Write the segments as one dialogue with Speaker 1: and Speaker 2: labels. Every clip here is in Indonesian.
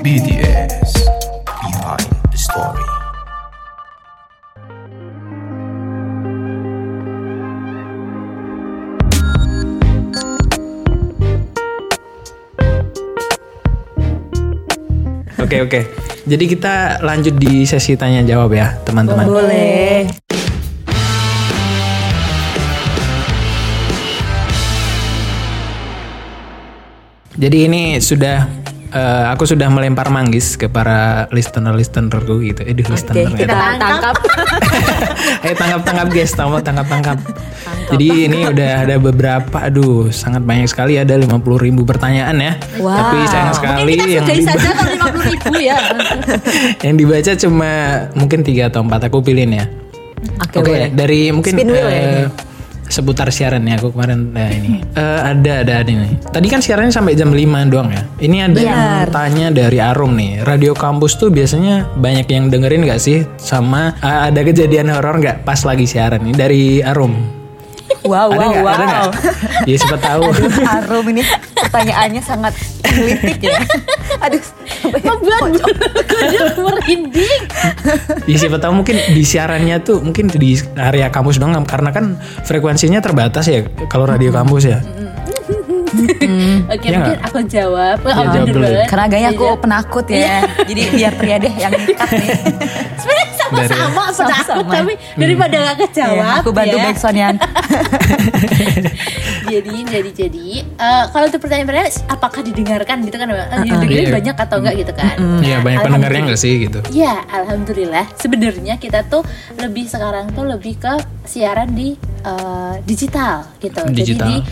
Speaker 1: BTS Behind the Story.
Speaker 2: Oke oke. Jadi kita lanjut di sesi tanya jawab ya teman-teman.
Speaker 3: Boleh.
Speaker 2: Jadi ini sudah eh, aku sudah melempar manggis ke para listener listenerku gitu. Eh, listener
Speaker 3: kita
Speaker 2: ya.
Speaker 3: tangkap.
Speaker 2: Eh tangkap tangkap guys, tangkap tangkap tangkap. Jadi ini udah ada beberapa, aduh sangat banyak sekali ada 50 ribu pertanyaan ya.
Speaker 3: Wow.
Speaker 2: Tapi sayang sekali
Speaker 4: Mungkin kita
Speaker 2: yang
Speaker 4: sudahi
Speaker 2: diba-
Speaker 4: saja kalau 50 ribu ya.
Speaker 2: yang dibaca cuma mungkin tiga atau empat aku pilihin ya.
Speaker 3: Oke,
Speaker 2: Oke,
Speaker 3: boleh.
Speaker 2: dari mungkin
Speaker 3: Spin wheel ya
Speaker 2: eh, seputar siaran ya aku kemarin nah ini. Eh, ada ada ada ini. Tadi kan siarannya sampai jam 5 doang ya. Ini ada yang tanya dari Arum nih. Radio kampus tuh biasanya banyak yang dengerin gak sih sama eh, ada kejadian horor nggak pas lagi siaran ini dari Arum?
Speaker 3: Wow,
Speaker 2: ada
Speaker 3: wow,
Speaker 2: nggak?
Speaker 3: wow.
Speaker 2: Ada? Ya siapa tahu.
Speaker 3: Aduh, Arum ini pertanyaannya sangat kritik ya. Aduh,
Speaker 4: Membuat kudu merinding.
Speaker 2: Ya siapa tahu mungkin di siarannya tuh mungkin di area kampus doang karena kan frekuensinya terbatas ya kalau radio kampus ya.
Speaker 4: Oke,
Speaker 2: Iya
Speaker 4: mungkin
Speaker 2: nggak?
Speaker 4: aku jawab.
Speaker 2: Ya,
Speaker 4: Oh,
Speaker 2: jawab dulu.
Speaker 4: duluan.
Speaker 3: karena agaknya aku
Speaker 4: Iya.
Speaker 3: penakut ya. Jadi biar pria deh yang nih.
Speaker 4: Sebenarnya sama-sama penakut
Speaker 3: Sama-sama.
Speaker 4: tapi daripada gak kejawab
Speaker 3: Iya, aku bantu
Speaker 4: ya.
Speaker 3: backsoundnya.
Speaker 4: jadi jadi jadi eh, kalau untuk pertanyaan-pertanyaan apakah didengarkan gitu kan eh, yang dengerin
Speaker 2: Iya.
Speaker 4: banyak atau enggak gitu kan
Speaker 2: Iya
Speaker 4: Nah,
Speaker 2: banyak pendengarnya nggak sih gitu.
Speaker 4: Ya, alhamdulillah. Sebenarnya kita tuh lebih sekarang tuh lebih ke siaran di eh, digital gitu.
Speaker 2: Digital.
Speaker 4: Jadi di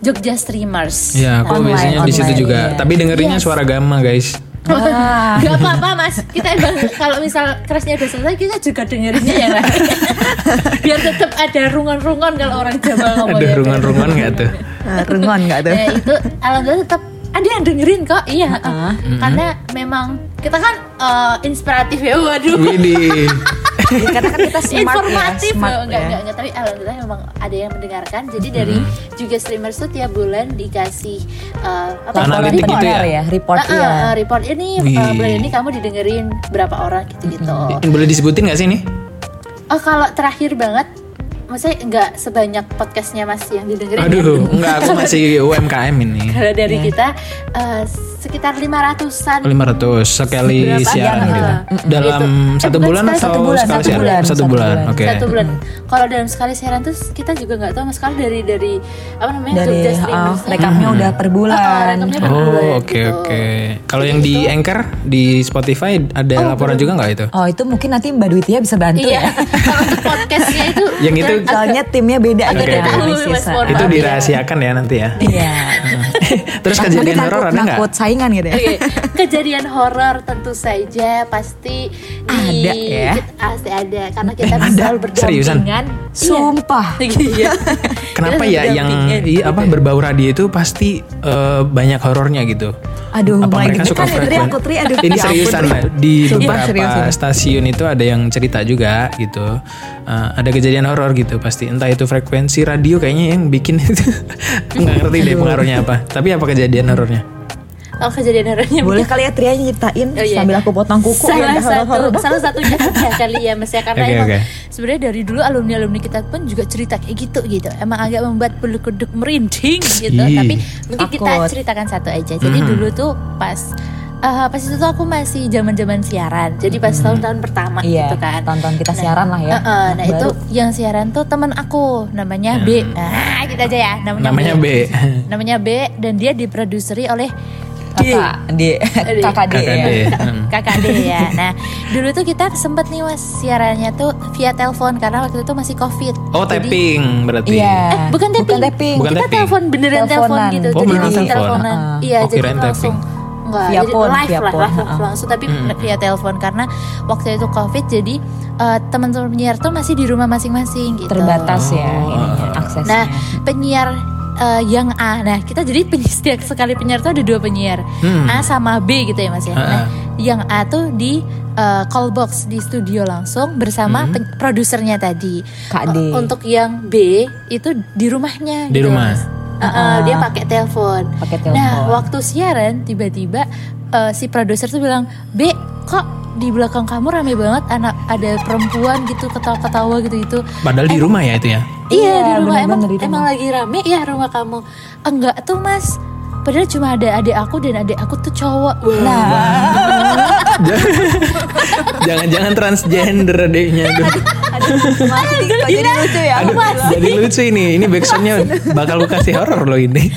Speaker 4: Jogja Streamers.
Speaker 2: Ya aku
Speaker 3: Online,
Speaker 2: biasanya di situ juga.
Speaker 3: iya.
Speaker 2: Tapi dengerinnya
Speaker 4: Yes.
Speaker 2: suara gama guys.
Speaker 4: Gak apa-apa mas, kita emang kalau misal kerasnya udah selesai kita juga dengerinnya lain Biar tetap ada rungan-rungan kalau orang Jawa ngomongnya.
Speaker 2: Ada rungan-rungan nggak tuh?
Speaker 3: Eh, Rungon nggak tuh?
Speaker 4: Nah itu alhamdulillah tetap ada yang dengerin kok. Iya karena memang kita kan eh, inspiratif ya waduh.
Speaker 2: Widih.
Speaker 3: Karena kan kita smart
Speaker 4: informatif
Speaker 3: ya, smart
Speaker 4: loh. enggak,
Speaker 3: ya.
Speaker 4: enggak, enggak, tapi alhamdulillah memang ada yang mendengarkan jadi dari juga streamers tuh tiap bulan dikasih eh, apa
Speaker 2: Analitik
Speaker 4: report.
Speaker 2: gitu ya?
Speaker 3: Ya, report
Speaker 4: Ah, ah,
Speaker 3: ya.
Speaker 4: report ini
Speaker 2: Wih.
Speaker 4: bulan ini kamu didengerin berapa orang gitu-gitu.
Speaker 2: Boleh disebutin nggak sih ini?
Speaker 4: Oh kalau terakhir banget, maksudnya nggak sebanyak podcastnya Mas yang didengerin. ya?
Speaker 2: Aduh, enggak aku masih UMKM ini.
Speaker 4: Kalau dari kita eh, sekitar 500-an
Speaker 2: 500 sekali
Speaker 4: Berapa?
Speaker 2: siaran gitu.
Speaker 4: eh,
Speaker 2: Dalam
Speaker 4: itu.
Speaker 2: satu
Speaker 4: Eh,
Speaker 2: bulan
Speaker 4: sekali,
Speaker 2: atau
Speaker 3: satu bulan,
Speaker 2: sekali
Speaker 3: satu
Speaker 2: siaran?
Speaker 3: bulan,
Speaker 2: Satu
Speaker 3: satu
Speaker 2: bulan.
Speaker 3: bulan.
Speaker 2: Oke.
Speaker 4: satu bulan. Kalau dalam sekali siaran tuh kita juga nggak tahu mas sekali dari dari apa namanya
Speaker 3: Dari
Speaker 4: Jogja
Speaker 3: ah,
Speaker 4: Streamers.
Speaker 3: rekamnya udah per bulan.
Speaker 4: rekamnya per bulan,
Speaker 2: Oh, oke
Speaker 4: gitu.
Speaker 2: oke. Kalau yang di Anchor di Spotify ada laporan juga nggak itu?
Speaker 3: Oh itu mungkin nanti Mbak Duitia bisa bantu
Speaker 4: Iya,
Speaker 3: ya.
Speaker 4: kalau untuk podcastnya itu
Speaker 2: Yang itu
Speaker 3: Soalnya timnya beda gitu
Speaker 2: Oke,
Speaker 3: ya.
Speaker 2: oke. Itu
Speaker 4: maaf ya.
Speaker 2: dirahasiakan ya nanti ya.
Speaker 3: Iya.
Speaker 2: Terus kejadian horor ada nggak?
Speaker 3: Takut saingan gitu ya.
Speaker 4: Oke, kejadian horor tentu saja pasti di-
Speaker 3: Ada ya?
Speaker 4: pasti ada karena kita
Speaker 2: Eh,
Speaker 4: bisa berdampingan.
Speaker 3: Sumpah.
Speaker 4: Iya.
Speaker 2: Kenapa
Speaker 4: Kita
Speaker 2: ya yang iya, apa
Speaker 4: gitu.
Speaker 2: berbau radio itu pasti eh, banyak horornya gitu?
Speaker 3: Aduh,
Speaker 2: apa mereka suka
Speaker 3: deg-degan ya, Tri,
Speaker 2: frekuen-
Speaker 3: aku, Tri. Aduh,
Speaker 2: Ini
Speaker 3: ya
Speaker 2: seriusan di
Speaker 3: Sumpah,
Speaker 2: beberapa
Speaker 3: serius
Speaker 2: stasiun itu ada yang cerita juga gitu. Eh, ada kejadian horor gitu pasti. Entah itu frekuensi radio kayaknya yang bikin itu. Nggak ngerti deh pengaruhnya apa. Tapi apa kejadian horornya?
Speaker 4: Kalau kejadian horornya
Speaker 3: Boleh kali ya Tria nyiptain
Speaker 4: Oh, iya.
Speaker 3: sambil aku potong kuku
Speaker 4: salah
Speaker 3: ya,
Speaker 4: satu
Speaker 3: horor-horor.
Speaker 4: salah satunya ya kali ya mas ya karena
Speaker 2: Oke,
Speaker 4: emang
Speaker 2: oke.
Speaker 4: sebenarnya dari dulu alumni alumni kita pun juga cerita kayak gitu gitu emang agak membuat bulu kuduk merinding gitu
Speaker 2: Ih.
Speaker 4: tapi mungkin kita
Speaker 3: Takut.
Speaker 4: ceritakan satu aja jadi
Speaker 2: Mhm.
Speaker 4: dulu tuh pas eh, pas itu tuh aku masih zaman zaman siaran jadi pas tahun-tahun pertama
Speaker 3: Iya,
Speaker 4: gitu kan
Speaker 3: tonton kita
Speaker 4: Nah,
Speaker 3: siaran lah ya.
Speaker 4: eh, eh, nah itu
Speaker 3: Baru.
Speaker 4: yang siaran tuh teman aku namanya B nah kita aja ya namanya,
Speaker 2: Namanya B.
Speaker 4: namanya B dan dia diproduseri oleh D.
Speaker 3: Kakak di KKD ya.
Speaker 2: KKD. Hmm.
Speaker 4: KKD ya. Nah, dulu tuh kita sempet nih mas siarannya tuh via telepon karena waktu itu masih covid.
Speaker 2: Oh
Speaker 4: Jadi-
Speaker 2: tapping berarti.
Speaker 3: Iya.
Speaker 4: Eh, bukan tapping.
Speaker 3: Bukan tapping.
Speaker 2: Bukan
Speaker 4: kita
Speaker 2: tapping.
Speaker 4: telepon beneran telepon gitu.
Speaker 2: Oh,
Speaker 4: jadi
Speaker 2: beneran
Speaker 4: langsung
Speaker 2: telepon.
Speaker 4: teleponan.
Speaker 3: Ah.
Speaker 4: Iya,
Speaker 2: Oh,
Speaker 4: jadi langsung Enggak,
Speaker 3: Via
Speaker 4: jadi
Speaker 3: phone,
Speaker 4: live
Speaker 3: via
Speaker 4: lah,
Speaker 3: phone,
Speaker 4: live
Speaker 3: ah.
Speaker 4: langsung tapi
Speaker 2: Hmm.
Speaker 4: via telepon karena waktu itu covid jadi eh, teman-teman penyiar tuh masih di rumah masing-masing gitu.
Speaker 3: Terbatas ya
Speaker 2: Oh.
Speaker 3: ininya, aksesnya.
Speaker 4: Nah, penyiar eh, yang A. Nah, kita jadi penyi- setiap sekali penyiar tuh ada dua penyiar.
Speaker 2: Hmm.
Speaker 4: A sama B gitu ya Mas ya.
Speaker 2: Ah,
Speaker 4: Nah,
Speaker 2: ah.
Speaker 4: yang A tuh di eh, call box di studio langsung bersama pen- produsernya tadi.
Speaker 3: Kak D.
Speaker 4: Untuk yang B itu di rumahnya.
Speaker 2: Di
Speaker 4: gitu,
Speaker 2: rumah.
Speaker 4: Mas. Eh, eh, dia pakai telepon.
Speaker 3: Pakai telepon.
Speaker 4: Nah, waktu siaran tiba-tiba eh, si produser tuh bilang, "B, kok di belakang kamu rame banget anak ada perempuan gitu ketawa-ketawa gitu-gitu."
Speaker 2: Padahal di rumah ya itu ya.
Speaker 4: Iya
Speaker 3: Iya,
Speaker 4: di rumah emang
Speaker 3: di rumah.
Speaker 4: emang lagi rame ya rumah kamu. Enggak tuh mas. Padahal cuma ada adik aku dan adik aku tuh cowok. Nah,
Speaker 2: Jangan-jangan transgender adiknya.
Speaker 3: Masih kok jadi lucu ya.
Speaker 2: Aduh, jadi lucu ini. Ini backsoundnya bakal lu kasih horor loh ini.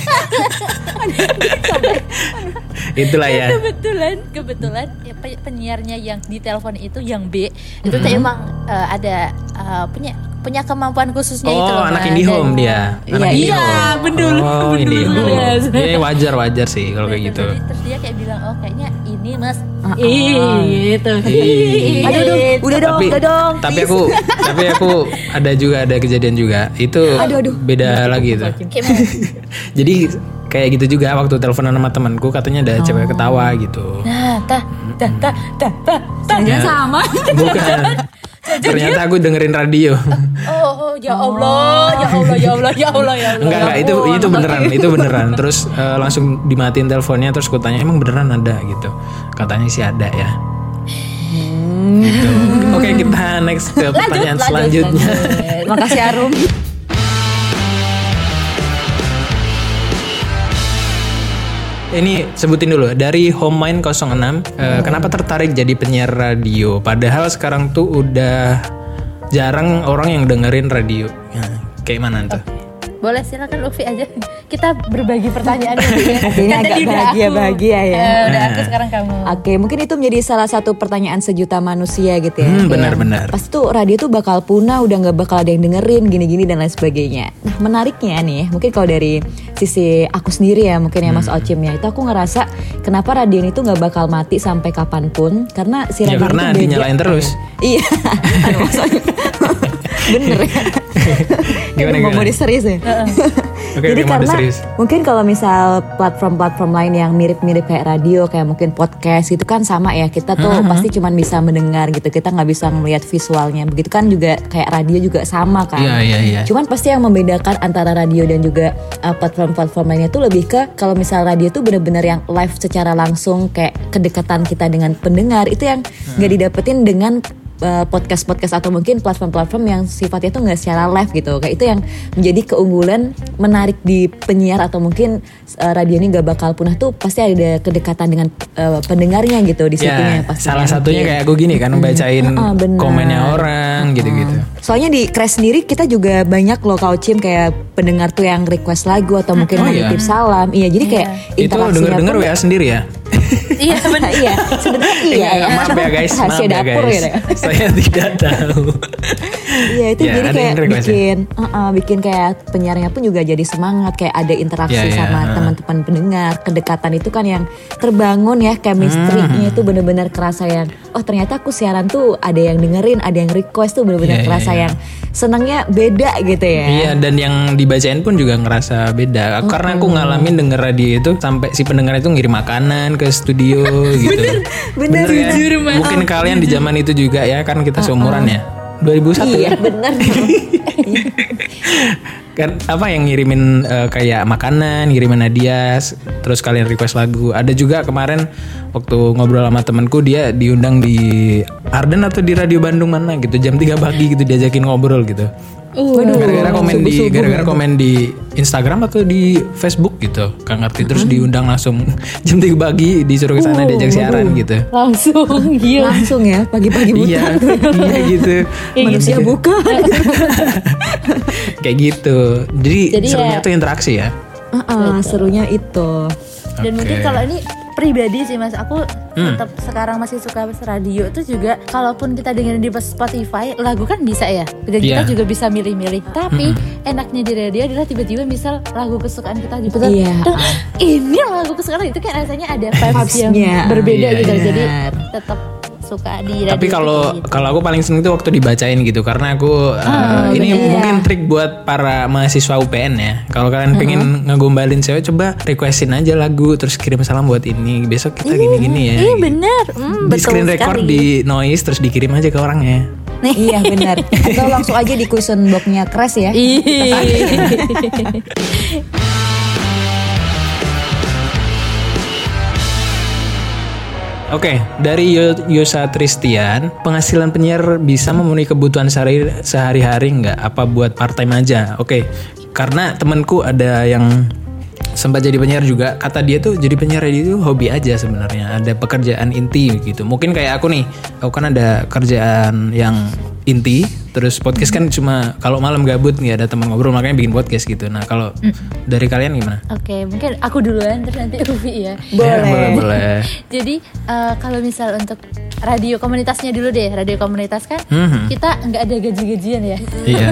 Speaker 2: Itulah ya.
Speaker 4: kebetulan kebetulan ya, pe- penyiarnya yang di telepon itu yang B itu tuh emang eh, ada eh, punya punya kemampuan khususnya itu
Speaker 2: Oh,
Speaker 4: loh,
Speaker 2: anak
Speaker 4: Mas.
Speaker 2: IndiHome
Speaker 4: Dan-
Speaker 2: dia. Anak
Speaker 3: Iya,
Speaker 4: iya, bener,
Speaker 2: Oh,
Speaker 4: yes.
Speaker 2: Ya wajar wajar sih kalau kayak gitu.
Speaker 4: Terus dia kayak bilang oh kayaknya ini mas Ih, gitu.
Speaker 3: Aduh, aduh, udah dong,
Speaker 2: tapi,
Speaker 3: udah dong.
Speaker 2: tapi aku tapi aku ada juga ada kejadian juga itu
Speaker 3: Aduh, aduh.
Speaker 2: beda lagi itu jadi kayak gitu juga waktu teleponan sama temanku katanya ada cewek ketawa gitu.
Speaker 4: Nah tah tah tah tah tah tah.
Speaker 2: Ya.
Speaker 3: sama.
Speaker 2: bukan. Ternyata aku dengerin radio.
Speaker 4: Oh, oh, ya Allah, ya Allah, ya Allah, ya Allah, ya Allah.
Speaker 2: enggak
Speaker 4: ya
Speaker 2: enggak itu
Speaker 4: ampun.
Speaker 2: itu beneran itu beneran. Terus eh, langsung dimatiin teleponnya terus aku tanya emang beneran ada? gitu. Katanya sih ada ya. Gitu. Oke kita next ke pertanyaan
Speaker 4: lanjut,
Speaker 2: selanjutnya.
Speaker 3: Makasih Arum.
Speaker 2: Ini sebutin dulu dari Homemind 06 eh, Kenapa tertarik jadi penyiar radio Padahal sekarang tuh udah jarang orang yang dengerin radio Nah, Kayak mana tuh?
Speaker 4: Boleh silakan Luffy aja. Kita berbagi pertanyaan dulu ya.
Speaker 3: Kayaknya agak
Speaker 4: udah aku.
Speaker 3: bahagia-bahagia ya.
Speaker 4: Eh, udah aku sekarang kamu.
Speaker 3: Oke, mungkin itu menjadi salah satu pertanyaan sejuta manusia gitu ya.
Speaker 2: Hmm, benar-benar.
Speaker 3: Pasti tuh radio tuh bakal punah, udah nggak bakal ada yang dengerin, gini-gini dan lain sebagainya. Nah, menariknya nih, mungkin kalau dari sisi aku sendiri ya, mungkin ya
Speaker 2: Hmm.
Speaker 3: Mas Ocim ya, itu aku ngerasa kenapa radio ini tuh nggak bakal mati sampai kapan pun, karena si
Speaker 2: Ya
Speaker 3: radio
Speaker 2: karena
Speaker 3: itu beda.
Speaker 2: dinyalain terus
Speaker 3: Iya, Aduh, maksudnya. bener ya.
Speaker 2: Gimana,
Speaker 3: mau mode serius ya.
Speaker 2: Oke,
Speaker 3: Jadi karena
Speaker 2: serius.
Speaker 3: mungkin kalau misal platform-platform lain yang mirip-mirip kayak radio, kayak mungkin podcast gitu kan sama ya. Kita tuh
Speaker 2: Mm-hmm.
Speaker 3: pasti cuman bisa mendengar gitu. Kita nggak bisa melihat visualnya. Begitu kan juga kayak radio juga sama kan.
Speaker 2: Iya, iya, iya.
Speaker 3: Cuman pasti yang membedakan antara radio dan juga uh, platform-platform lainnya tuh lebih ke kalau misal radio tuh bener-bener yang live secara langsung kayak kedekatan kita dengan pendengar itu yang nggak didapetin dengan uh, podcast-podcast atau mungkin platform-platform yang sifatnya tuh nggak secara live gitu. Kayak itu yang menjadi keunggulan menarik di penyiar atau mungkin uh, radio ini nggak bakal punah tuh pasti ada kedekatan dengan uh, pendengarnya gitu di situnya
Speaker 2: Ya,
Speaker 3: pasti
Speaker 2: salah satunya kayak aku gini kan Bacain
Speaker 3: Heeh, benar.
Speaker 2: komennya orang gitu-gitu
Speaker 3: Soalnya di Crash sendiri kita juga banyak loh Cim kayak pendengar tuh yang request lagu atau mungkin
Speaker 2: Oh, iya?
Speaker 3: salam. Iya, jadi kayak
Speaker 2: Itu
Speaker 3: interaksinya
Speaker 2: denger-denger WA sendiri ya?
Speaker 4: Iya benar.
Speaker 3: iya, sebenarnya iya ya.
Speaker 2: Maaf ya guys, maaf ya
Speaker 3: dapur
Speaker 2: guys
Speaker 3: gitu ya.
Speaker 2: Saya tidak tahu
Speaker 3: Iya itu
Speaker 2: Ya,
Speaker 3: jadi kayak
Speaker 2: ya?
Speaker 3: bikin, uh-uh, bikin kayak penyiarnya pun juga jadi semangat kayak ada interaksi
Speaker 2: Ya, ya,
Speaker 3: sama
Speaker 2: uh.
Speaker 3: teman-teman pendengar, kedekatan itu kan yang terbangun ya chemistry-nya
Speaker 2: Hmm.
Speaker 3: itu benar-benar kerasa yang oh ternyata aku siaran tuh ada yang dengerin, ada yang request tuh benar-benar
Speaker 2: Iya, iya,
Speaker 3: kerasa
Speaker 2: iya.
Speaker 3: Yang senangnya beda gitu ya.
Speaker 2: Iya dan yang dibacain pun juga ngerasa beda. Karena aku ngalamin denger radio itu Sampai si pendengar itu ngirim makanan ke studio gitu
Speaker 3: bener,
Speaker 2: ya?
Speaker 4: jujur, Mas.
Speaker 2: Mungkin kalian di zaman itu juga ya Kan kita seumuran ya. 2001
Speaker 3: Iya
Speaker 2: ya?
Speaker 3: bener
Speaker 2: kan apa yang ngirimin eh, kayak makanan, ngirimin hadiah, terus kalian request lagu. Ada juga kemarin waktu ngobrol sama temenku dia diundang di Arden atau di Radio Bandung mana gitu jam 3 pagi gitu diajakin ngobrol gitu.
Speaker 3: Waduh,
Speaker 2: Gara-gara komen di gara-gara komen di Instagram atau di Facebook gitu. Gak ngerti terus diundang langsung jam 3 pagi disuruh ke sana diajak siaran gitu.
Speaker 4: Langsung gila.
Speaker 3: langsung ya pagi-pagi
Speaker 2: Iya,
Speaker 3: buta
Speaker 2: iya gitu.
Speaker 3: manusia bukan
Speaker 2: Kayak gitu. Jadi,
Speaker 4: Jadi
Speaker 2: serunya
Speaker 4: ya-
Speaker 2: tuh interaksi ya.
Speaker 3: Uh-uh, serunya itu
Speaker 4: Dan
Speaker 2: Oke.
Speaker 4: mungkin kalau ini pribadi sih mas, aku
Speaker 2: Hmm.
Speaker 4: tetap sekarang masih suka radio itu juga. Kalaupun kita dengerin di Spotify, lagu kan bisa ya. Dan kita
Speaker 2: Iya.
Speaker 4: juga bisa milih-milih. Tapi enaknya di radio adalah tiba-tiba misal lagu kesukaan kita diputar.
Speaker 3: Iya.
Speaker 4: "Duh, Ini lagu kesukaan itu kayak rasanya ada vibes yang berbeda
Speaker 2: Iya,
Speaker 4: gitu.
Speaker 2: iya.
Speaker 4: Jadi tetap suka di radio.
Speaker 2: Tapi kalau
Speaker 4: gitu.
Speaker 2: kalau aku paling seneng itu waktu dibacain gitu karena aku uh, ini mungkin trik buat para mahasiswa UPN ya. Kalau kalian pengen ngegombalin cewek coba requestin aja lagu terus kirim salam buat ini. Besok kita gini-gini ya.
Speaker 4: Iya bener, Hmm,
Speaker 2: Di
Speaker 4: betul
Speaker 2: screen record
Speaker 4: sekali.
Speaker 2: di noise terus dikirim aja ke orangnya.
Speaker 3: iya benar. Atau langsung aja di cushion boxnya crash ya.
Speaker 2: Oke, dari Yo- Yosa Tristian, penghasilan penyiar bisa memenuhi kebutuhan sehari sehari-hari nggak? Apa buat part time aja? Oke, karena temanku ada yang sempat jadi penyiar juga. Kata dia tuh jadi penyiar itu hobi aja sebenarnya. Ada pekerjaan inti gitu. Mungkin kayak aku nih, aku kan ada kerjaan yang inti. Terus podcast kan cuma kalau malam gabut nggak ada teman ngobrol makanya bikin podcast gitu. Nah kalau dari kalian gimana?
Speaker 4: Oke, mungkin aku duluan terus nanti Ufi ya.
Speaker 2: Ya, boleh boleh.
Speaker 4: Jadi eh, kalau misal untuk radio komunitasnya dulu deh, radio komunitas kan
Speaker 2: Mhm.
Speaker 4: kita nggak ada gaji-gajian ya.
Speaker 2: Iya.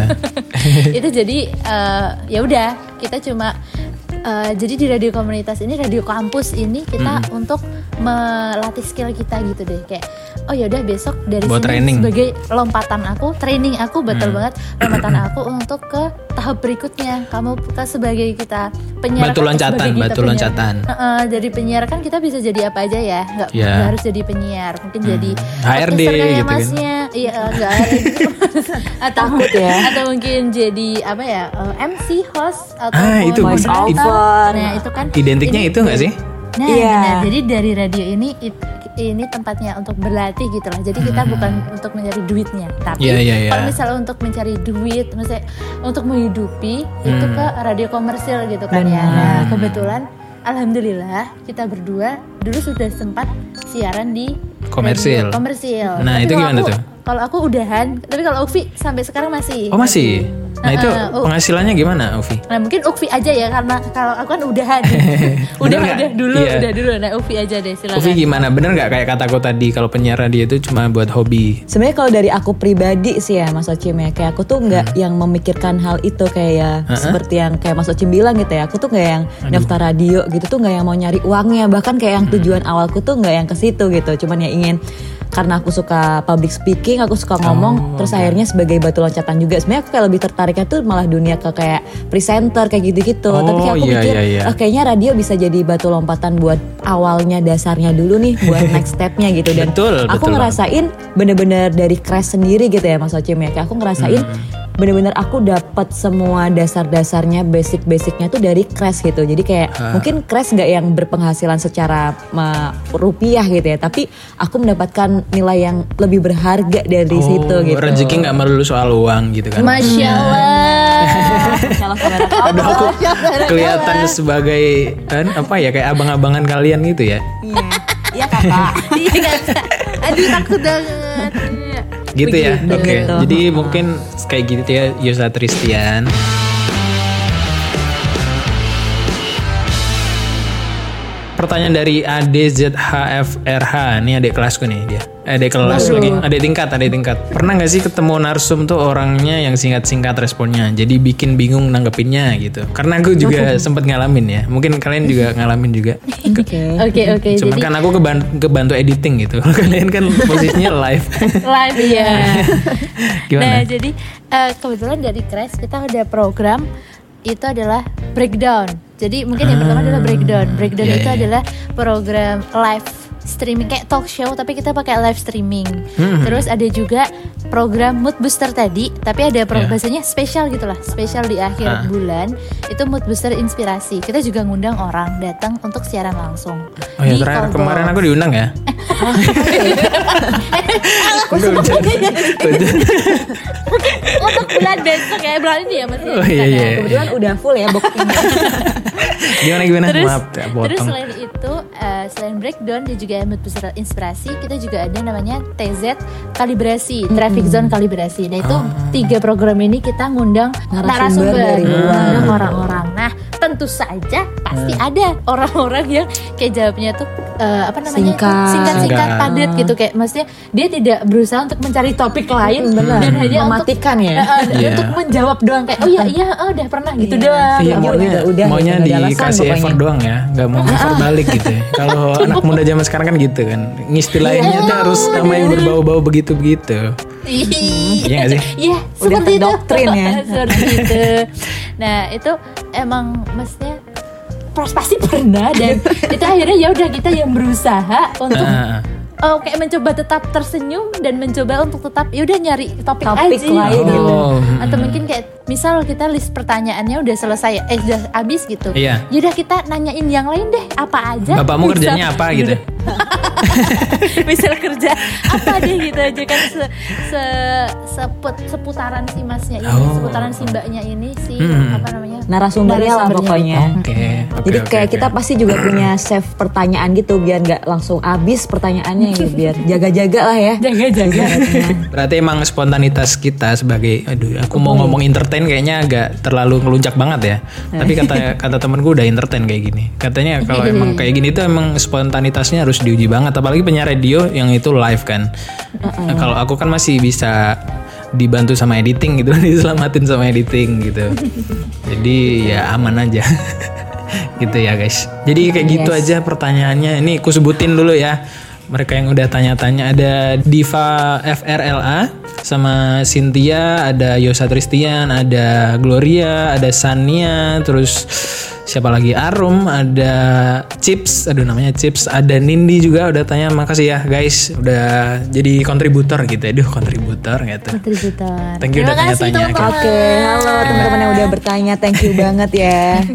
Speaker 4: itu jadi eh, ya udah kita cuma eh, jadi di radio komunitas ini radio kampus ini kita
Speaker 2: Hmm.
Speaker 4: untuk melatih skill kita gitu deh kayak oh ya udah besok dari
Speaker 2: Buat
Speaker 4: sini
Speaker 2: training.
Speaker 4: sebagai lompatan aku training aku betul
Speaker 2: Hmm.
Speaker 4: banget lompatan aku untuk ke tahap berikutnya kamu sebagai kita penyiar
Speaker 2: Batu
Speaker 4: kan
Speaker 2: loncatan,
Speaker 4: sebagai kita
Speaker 2: batu
Speaker 4: penyiar.
Speaker 2: loncatan.
Speaker 4: Heeh, jadi penyiar kan kita bisa jadi apa aja ya nggak
Speaker 2: Iya.
Speaker 4: nggak harus jadi penyiar mungkin jadi
Speaker 2: HRD gitu kan.
Speaker 4: masnya iya nggak HRD gitu. atau
Speaker 3: Takut ya.
Speaker 4: atau mungkin jadi apa ya eh, MC host atau
Speaker 2: Ah, itu
Speaker 3: Voice over.
Speaker 4: nah itu kan
Speaker 2: Identiknya
Speaker 4: ini-
Speaker 2: itu nggak sih?
Speaker 4: Nah,
Speaker 3: Iya.
Speaker 4: benar. jadi dari radio ini it- ini tempatnya untuk berlatih gitu lah. Jadi kita bukan untuk mencari duitnya, tapi
Speaker 2: Iya, iya, iya.
Speaker 4: kalau misalnya untuk mencari duit, misalnya untuk menghidupi itu
Speaker 2: Hmm.
Speaker 4: ke radio komersil gitu kan ya. Nah, kebetulan alhamdulillah kita berdua dulu sudah sempat siaran di
Speaker 2: Komersil.
Speaker 4: radio komersil.
Speaker 2: Nah,
Speaker 4: Tapi
Speaker 2: itu gimana tuh?
Speaker 4: Kalau aku udahan, tapi kalau Ufi sampai sekarang masih.
Speaker 2: Oh masih. Nah itu
Speaker 4: oh.
Speaker 2: penghasilannya gimana, Ufi?
Speaker 4: Nah mungkin Ukvi aja ya karena kalau aku kan udahan udah
Speaker 2: nggak?
Speaker 4: udah dulu
Speaker 2: Iya.
Speaker 4: udah dulu nah Ukvi aja deh silakan
Speaker 2: Ufi gimana? Bener nggak kayak kataku tadi kalau penyiar radio itu cuma buat hobi?
Speaker 3: Sebenarnya kalau dari aku pribadi sih ya Mas Ocim ya Kayak aku tuh nggak yang memikirkan hal itu Kayak ya seperti yang kayak Mas Ocim bilang gitu ya Aku tuh nggak yang daftar radio gitu tuh nggak yang mau nyari uangnya Bahkan kayak yang tujuan awalku tuh nggak yang ke situ gitu Cuman ya ingin karena aku suka public speaking, aku suka ngomong, terus akhirnya sebagai batu loncatan juga. Sebenarnya aku kayak lebih tertariknya tuh malah dunia ke kayak presenter kayak gitu-gitu. Tapi kayak
Speaker 2: Oh,
Speaker 3: aku
Speaker 2: iya,
Speaker 3: pikir,
Speaker 2: iya, iya.
Speaker 3: "Ah, kayaknya radio bisa jadi batu lompatan buat awalnya dasarnya dulu nih, buat next stepnya gitu. Dan
Speaker 2: Betul,
Speaker 3: aku
Speaker 2: betul
Speaker 3: ngerasain bener-bener dari crash sendiri gitu ya Mas Ocim ya. Kayak aku ngerasain bener-bener aku dapat semua dasar-dasarnya, basic-basicnya tuh dari crash gitu. Jadi kayak mungkin crash nggak yang berpenghasilan secara rupiah gitu ya, tapi aku mendapatkan nilai yang lebih berharga dari situ gitu.
Speaker 2: Oh, rezeki nggak melulu soal uang gitu kan?
Speaker 4: Masya Allah.
Speaker 2: Aduh aku kelihatan sebagai kan apa ya kayak abang-abangan kalian gitu ya?
Speaker 3: Iya, iya kakak.
Speaker 4: Iya, aduh takut banget
Speaker 2: Gitu ya. Oke.
Speaker 3: gitu.
Speaker 2: Jadi mungkin kayak gitu ya Yosa Tristian. Pertanyaan dari ADZHFRH Ini adik kelasku nih dia. Adik kelas lagi. Adik tingkat Adik tingkat. Pernah gak sih ketemu narsum tuh orangnya yang singkat-singkat responnya? Jadi bikin bingung nanggepinnya gitu. Karena aku juga sempet ngalamin ya. Mungkin kalian juga ngalamin juga.
Speaker 3: Oke.
Speaker 4: oke. Oke
Speaker 2: Cuman
Speaker 4: jadi
Speaker 2: kan aku keban- kebantu editing gitu. Kalian kan posisinya live.
Speaker 4: Live ya
Speaker 2: Gimana?
Speaker 4: nah jadi eh, kebetulan dari Crash kita ada program itu adalah breakdown jadi mungkin yang pertama adalah breakdown breakdown
Speaker 2: Iya,
Speaker 4: itu
Speaker 2: iya.
Speaker 4: adalah program live streaming kayak talk show tapi kita pakai live streaming
Speaker 2: Hmm.
Speaker 4: terus ada juga program mood booster tadi tapi ada
Speaker 2: Iya.
Speaker 4: bahasanya spesial gitulah spesial di akhir
Speaker 2: Ah.
Speaker 4: bulan itu mood booster inspirasi kita juga ngundang orang datang untuk siaran langsung
Speaker 2: Oh ya
Speaker 4: Di
Speaker 2: terakhir kemarin aku diundang ya Hujan.
Speaker 4: untuk bulan besok ya bulan ini ya masih
Speaker 2: Oh iya iya
Speaker 3: Kebetulan udah full ya boxnya.
Speaker 2: Gimana gimana?
Speaker 4: Terus
Speaker 2: Maaf ya
Speaker 4: terus
Speaker 2: potong
Speaker 4: selain itu eh, selain breakdown dan juga booster inspirasi kita juga ada namanya TZ kalibrasi traffic zone kalibrasi. Nah itu tiga program ini kita ngundang
Speaker 3: Narasumber
Speaker 4: narasumber
Speaker 3: dari
Speaker 4: ngundang orang-orang. Nah tentu saja pasti ada orang-orang yang kayak jawabnya tuh eh, apa namanya
Speaker 3: Singkat.
Speaker 4: singkat-singkat
Speaker 2: Singkat.
Speaker 4: padat gitu kayak maksudnya dia tidak berusaha untuk mencari topik lain
Speaker 3: benar.
Speaker 4: dan hanya untuk
Speaker 3: Mematikan ya.
Speaker 4: Eh, eh,
Speaker 2: Iya.
Speaker 4: untuk menjawab doang kayak oh iya iya oh udah pernah gitu
Speaker 3: Iya.
Speaker 4: doang
Speaker 2: Iya,
Speaker 3: Ya,
Speaker 2: maunya,
Speaker 3: udah, udah,
Speaker 2: maunya
Speaker 3: alasan
Speaker 2: dikasih
Speaker 3: pokoknya.
Speaker 2: effort doang ya, nggak mau effort balik gitu. ya. Kalau anak muda zaman sekarang kan gitu kan, ngistilahinnya tuh harus sama yang berbau-bau begitu-begitu. Iya nggak sih?
Speaker 4: Iya,
Speaker 3: Udah
Speaker 4: seperti itu.
Speaker 3: terdoktrin ya.
Speaker 4: seperti itu. Nah, itu emang maksudnya pasti pernah dan itu akhirnya ya udah kita yang berusaha untuk
Speaker 2: Ah,
Speaker 4: oh, kayak mencoba tetap tersenyum dan mencoba untuk tetap ya udah nyari topik,
Speaker 3: Topik
Speaker 4: aja
Speaker 3: lain
Speaker 4: gitu.
Speaker 2: gitu.
Speaker 4: Atau mungkin kayak misal kita list pertanyaannya udah selesai eh udah habis gitu.
Speaker 2: Iya.
Speaker 4: Yaudah kita nanyain yang lain deh apa aja.
Speaker 2: Bapakmu kerjanya apa gitu?
Speaker 4: misal kerja apa deh gitu aja kan se, se seput, seputaran si masnya ini
Speaker 2: Oh.
Speaker 4: seputaran si mbaknya ini si
Speaker 2: Hmm.
Speaker 4: apa namanya
Speaker 3: Narasumbernya lah
Speaker 4: Narasumbernya
Speaker 3: pokoknya.
Speaker 2: Oke. oke,
Speaker 3: Jadi
Speaker 2: oke,
Speaker 3: kayak
Speaker 2: oke.
Speaker 3: kita pasti juga punya save pertanyaan gitu biar nggak langsung habis pertanyaannya gitu biar jaga-jaga lah ya.
Speaker 4: jaga-jaga
Speaker 2: Berarti emang spontanitas kita sebagai, aduh, aku mau ngomong entertain kayaknya agak terlalu ngeluncak banget ya. Tapi kata kata temen gue udah entertain kayak gini. Katanya kalau emang kayak gini tuh emang spontanitasnya harus diuji banget. Apalagi penyiar radio yang itu live kan. Nah, kalau aku kan masih bisa dibantu sama editing gitu, diselamatin sama editing gitu. Jadi ya aman aja. gitu ya guys. Jadi kayak gitu aja pertanyaannya. Ini aku sebutin dulu ya. Mereka yang udah tanya-tanya ada Diva FRLA sama Cynthia, ada Yosa Tristian, ada Gloria, ada Sania, terus siapa lagi Arum, ada Chips, aduh namanya Chips, ada Nindi juga udah tanya makasih ya guys udah jadi kontributor gitu, aduh kontributor gitu.
Speaker 4: kontributor
Speaker 2: Thank you udah
Speaker 4: terima kasih
Speaker 2: tanya-tanya.
Speaker 3: Oke, halo teman-teman yang udah bertanya, thank you banget ya.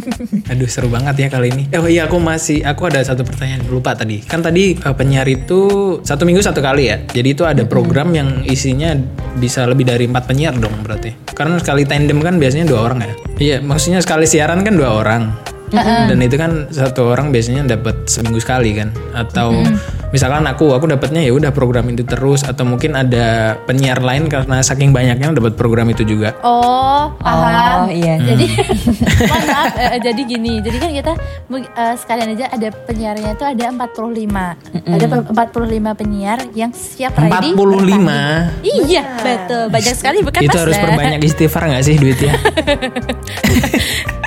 Speaker 2: Aduh seru banget ya kali ini. Oh iya aku masih aku ada satu pertanyaan lupa tadi. Kan tadi eh, penyiar itu satu minggu satu kali ya. Jadi itu ada program yang isinya bisa lebih dari empat penyiar dong berarti. Karena sekali tandem kan biasanya dua orang ya. Iya maksudnya sekali siaran kan dua orang. Dan itu kan satu orang biasanya dapat seminggu sekali kan. Atau misalkan aku aku dapatnya ya udah program itu terus. Atau mungkin ada penyiar lain karena saking banyaknya dapat program itu juga.
Speaker 4: Oh, paham.
Speaker 3: Oh, iya.
Speaker 4: Jadi, mohon maaf, eh, eh, jadi gini. Jadi kan kita eh, sekalian aja ada penyiarnya itu ada 45. Ada pe- 45 penyiar yang siap ready.
Speaker 2: 45
Speaker 4: Iya, betul. Banyak sekali bukan
Speaker 2: itu
Speaker 4: Mas?
Speaker 2: harus perbanyak istighfar nggak sih duitnya?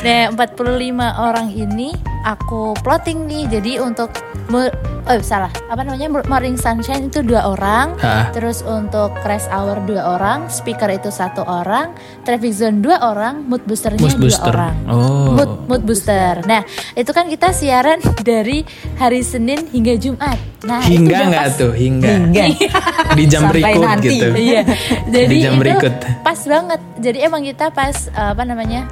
Speaker 4: Nah, 45 orang ini aku plotting nih. Jadi untuk mu- oh salah, apa namanya? Morning Sunshine itu dua orang.
Speaker 2: Hah.
Speaker 4: Terus untuk Crash Hour dua orang, speaker itu satu orang, Traffic Zone dua orang, Mood Boosternya
Speaker 2: Mood
Speaker 4: dua
Speaker 2: booster.
Speaker 4: orang.
Speaker 2: Oh.
Speaker 4: Mood, mood Booster. Nah, itu kan kita siaran dari hari Senin hingga Jumat. Nah,
Speaker 2: hingga nggak tuh hingga
Speaker 3: Hingga.
Speaker 2: di jam
Speaker 3: Sampai
Speaker 2: berikut
Speaker 3: nanti.
Speaker 2: gitu
Speaker 4: Iya. Jadi
Speaker 2: Di jam
Speaker 4: itu
Speaker 2: berikut.
Speaker 4: pas banget. Jadi emang kita pas uh, apa namanya?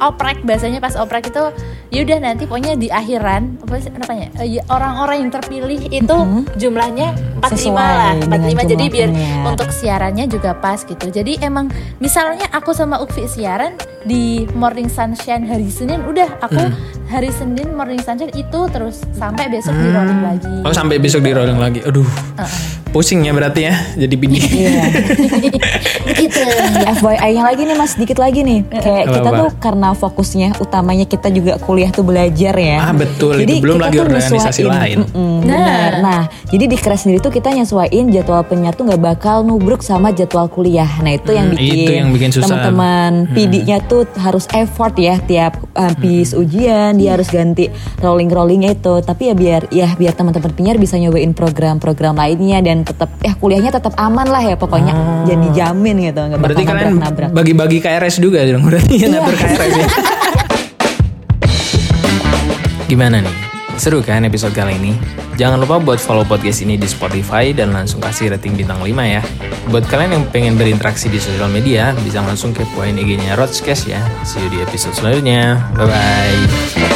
Speaker 4: Oprek bahasanya pas oprek itu yaudah nanti pokoknya di akhiran apa sih namanya Eh, ya, orang-orang yang terpilih itu jumlahnya 45
Speaker 3: Sesuai
Speaker 4: lah
Speaker 3: dengan
Speaker 4: 45 jadi biar
Speaker 3: penyiar.
Speaker 4: untuk siarannya juga pas gitu. Jadi emang misalnya aku sama Ukvi siaran di Morning Sunshine hari Senin udah aku hari Senin Morning Sunshine itu terus sampai besok di rolling lagi.
Speaker 2: Oh sampai besok di rolling lagi. Aduh pusing ya berarti ya jadi bini
Speaker 3: Iya.
Speaker 4: gitu
Speaker 3: FYI-nya lagi nih Mas, dikit lagi nih. Kayak
Speaker 2: Apa,
Speaker 3: kita tuh karena fokusnya utamanya kita juga kuliah tuh belajar ya.
Speaker 2: Ah, betul. Itu belum
Speaker 3: kita
Speaker 2: lagi
Speaker 3: tuh
Speaker 2: organisasi lain.
Speaker 3: Mm-mm, benar. Nah, jadi di keras sendiri tuh kita nyesuaiin jadwal penyiar tuh nggak bakal nubruk sama jadwal kuliah. Nah, itu yang
Speaker 2: Hmm,
Speaker 3: bikin,
Speaker 2: itu yang bikin susah. Hmm.
Speaker 3: teman-teman PD-nya tuh harus effort ya tiap habis ujian dia harus ganti rolling-rollingnya itu. Tapi ya biar ya biar teman-teman penyiar bisa nyobain program-program lainnya dan tetap ya kuliahnya tetap aman lah ya pokoknya jadi jamin gitu nggak
Speaker 2: berarti
Speaker 3: bakal
Speaker 2: kalian bagi-bagi KRS juga dong berarti yang ngatur KRS ya gimana nih seru kan episode kali ini Jangan lupa buat follow podcast ini di Spotify dan langsung kasih rating bintang 5 ya. Buat kalian yang pengen berinteraksi di sosial media, bisa langsung kepoin IG-nya Rodscast ya. See you di episode selanjutnya. Bye-bye.